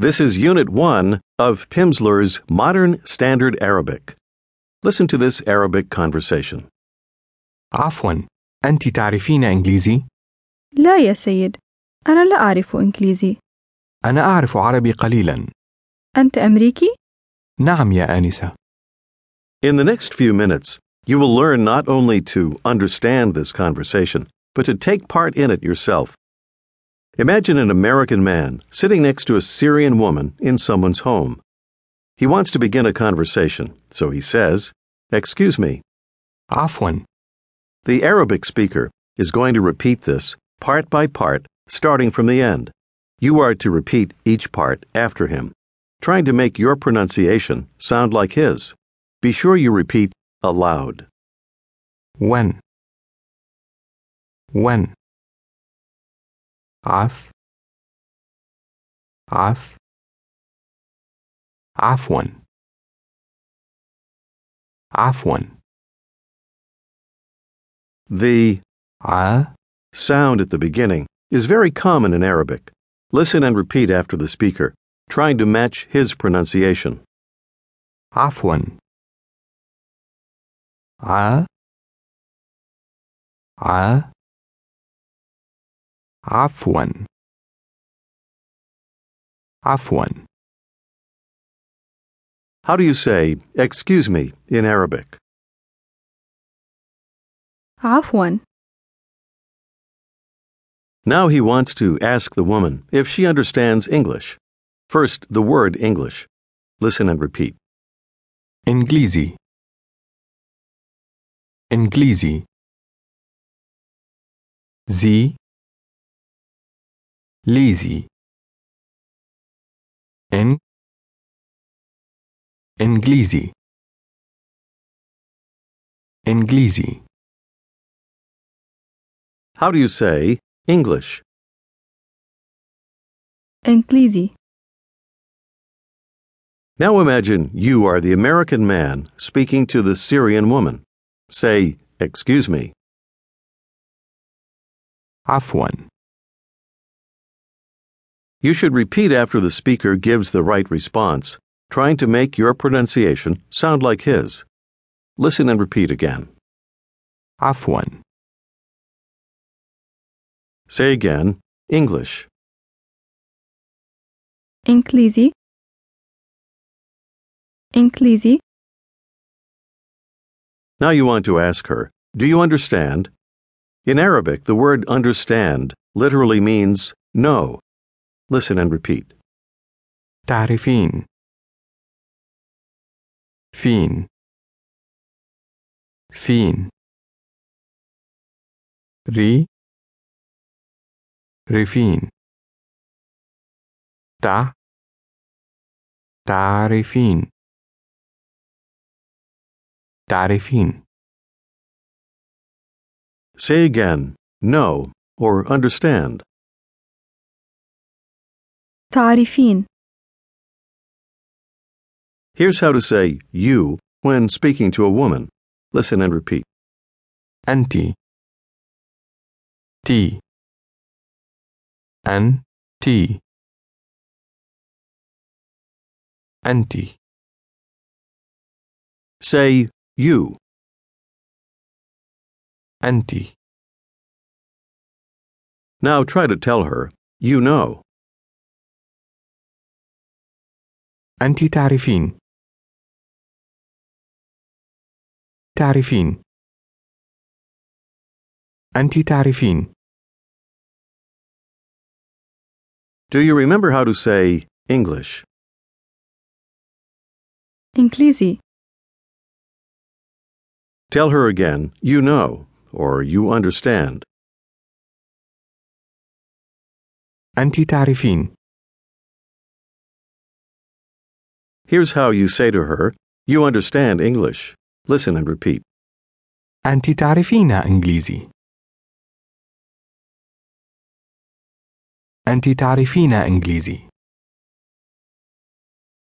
This is Unit 1 of Pimsleur's Modern Standard Arabic. Listen to this Arabic conversation. عفوا أنت تعرفين إنجليزي؟ لا يا سيد أنا لا أعرف إنجليزي أنا أعرف عربي قليلا أنت أمريكي؟ نعم يا آنسة In the next few minutes, you will learn not only to understand this conversation, but to take part in it yourself. Imagine an American man sitting next to a Syrian woman in someone's home. He wants to begin a conversation, so he says, Excuse me. Afwan. The Arabic speaker is going to repeat this part by part, starting from the end. You are to repeat each part after him, trying to make your pronunciation sound like his. Be sure you repeat aloud. When. When. عف عف عفوا عفوا The ع sound at the beginning is very common in Arabic. Listen and repeat after the speaker, trying to match his pronunciation. عفوا ع ع عفوا عفوا How do you say, excuse me, in Arabic? عفوا Now he wants to ask the woman if she understands English. First, the word English. Listen and repeat. إنجليزي إنجليزي زي ليزي إن إنجليزي إنجليزي How do you say English? إنجليزي Now imagine you are the American man speaking to the Syrian woman. Say, excuse me. عفوا You should repeat after the speaker gives the right response, trying to make your pronunciation sound like his. Listen and repeat again. Afwan. Say again, English. إنكليزي إنكليزي Now you want to ask her, do you understand? In Arabic, the word understand literally means "know." Listen and repeat. تعرفين فين فين ري رفين تع تعرفين تعرفين Say again, know or understand. تعرفين Here's how to say you when speaking to a woman. Listen and repeat. أنت تي أن تي أنت Say you. أنت Now try to tell her, you know. أنت تعرفين تعرفين أنت تعرفين Do you remember how to say English? إنجليزي Tell her again, you know, or you understand. أنت تعرفين Here's how you say to her, you understand English. Listen and repeat. أنت تعرفين إنجليزي أنت تعرفين إنجليزي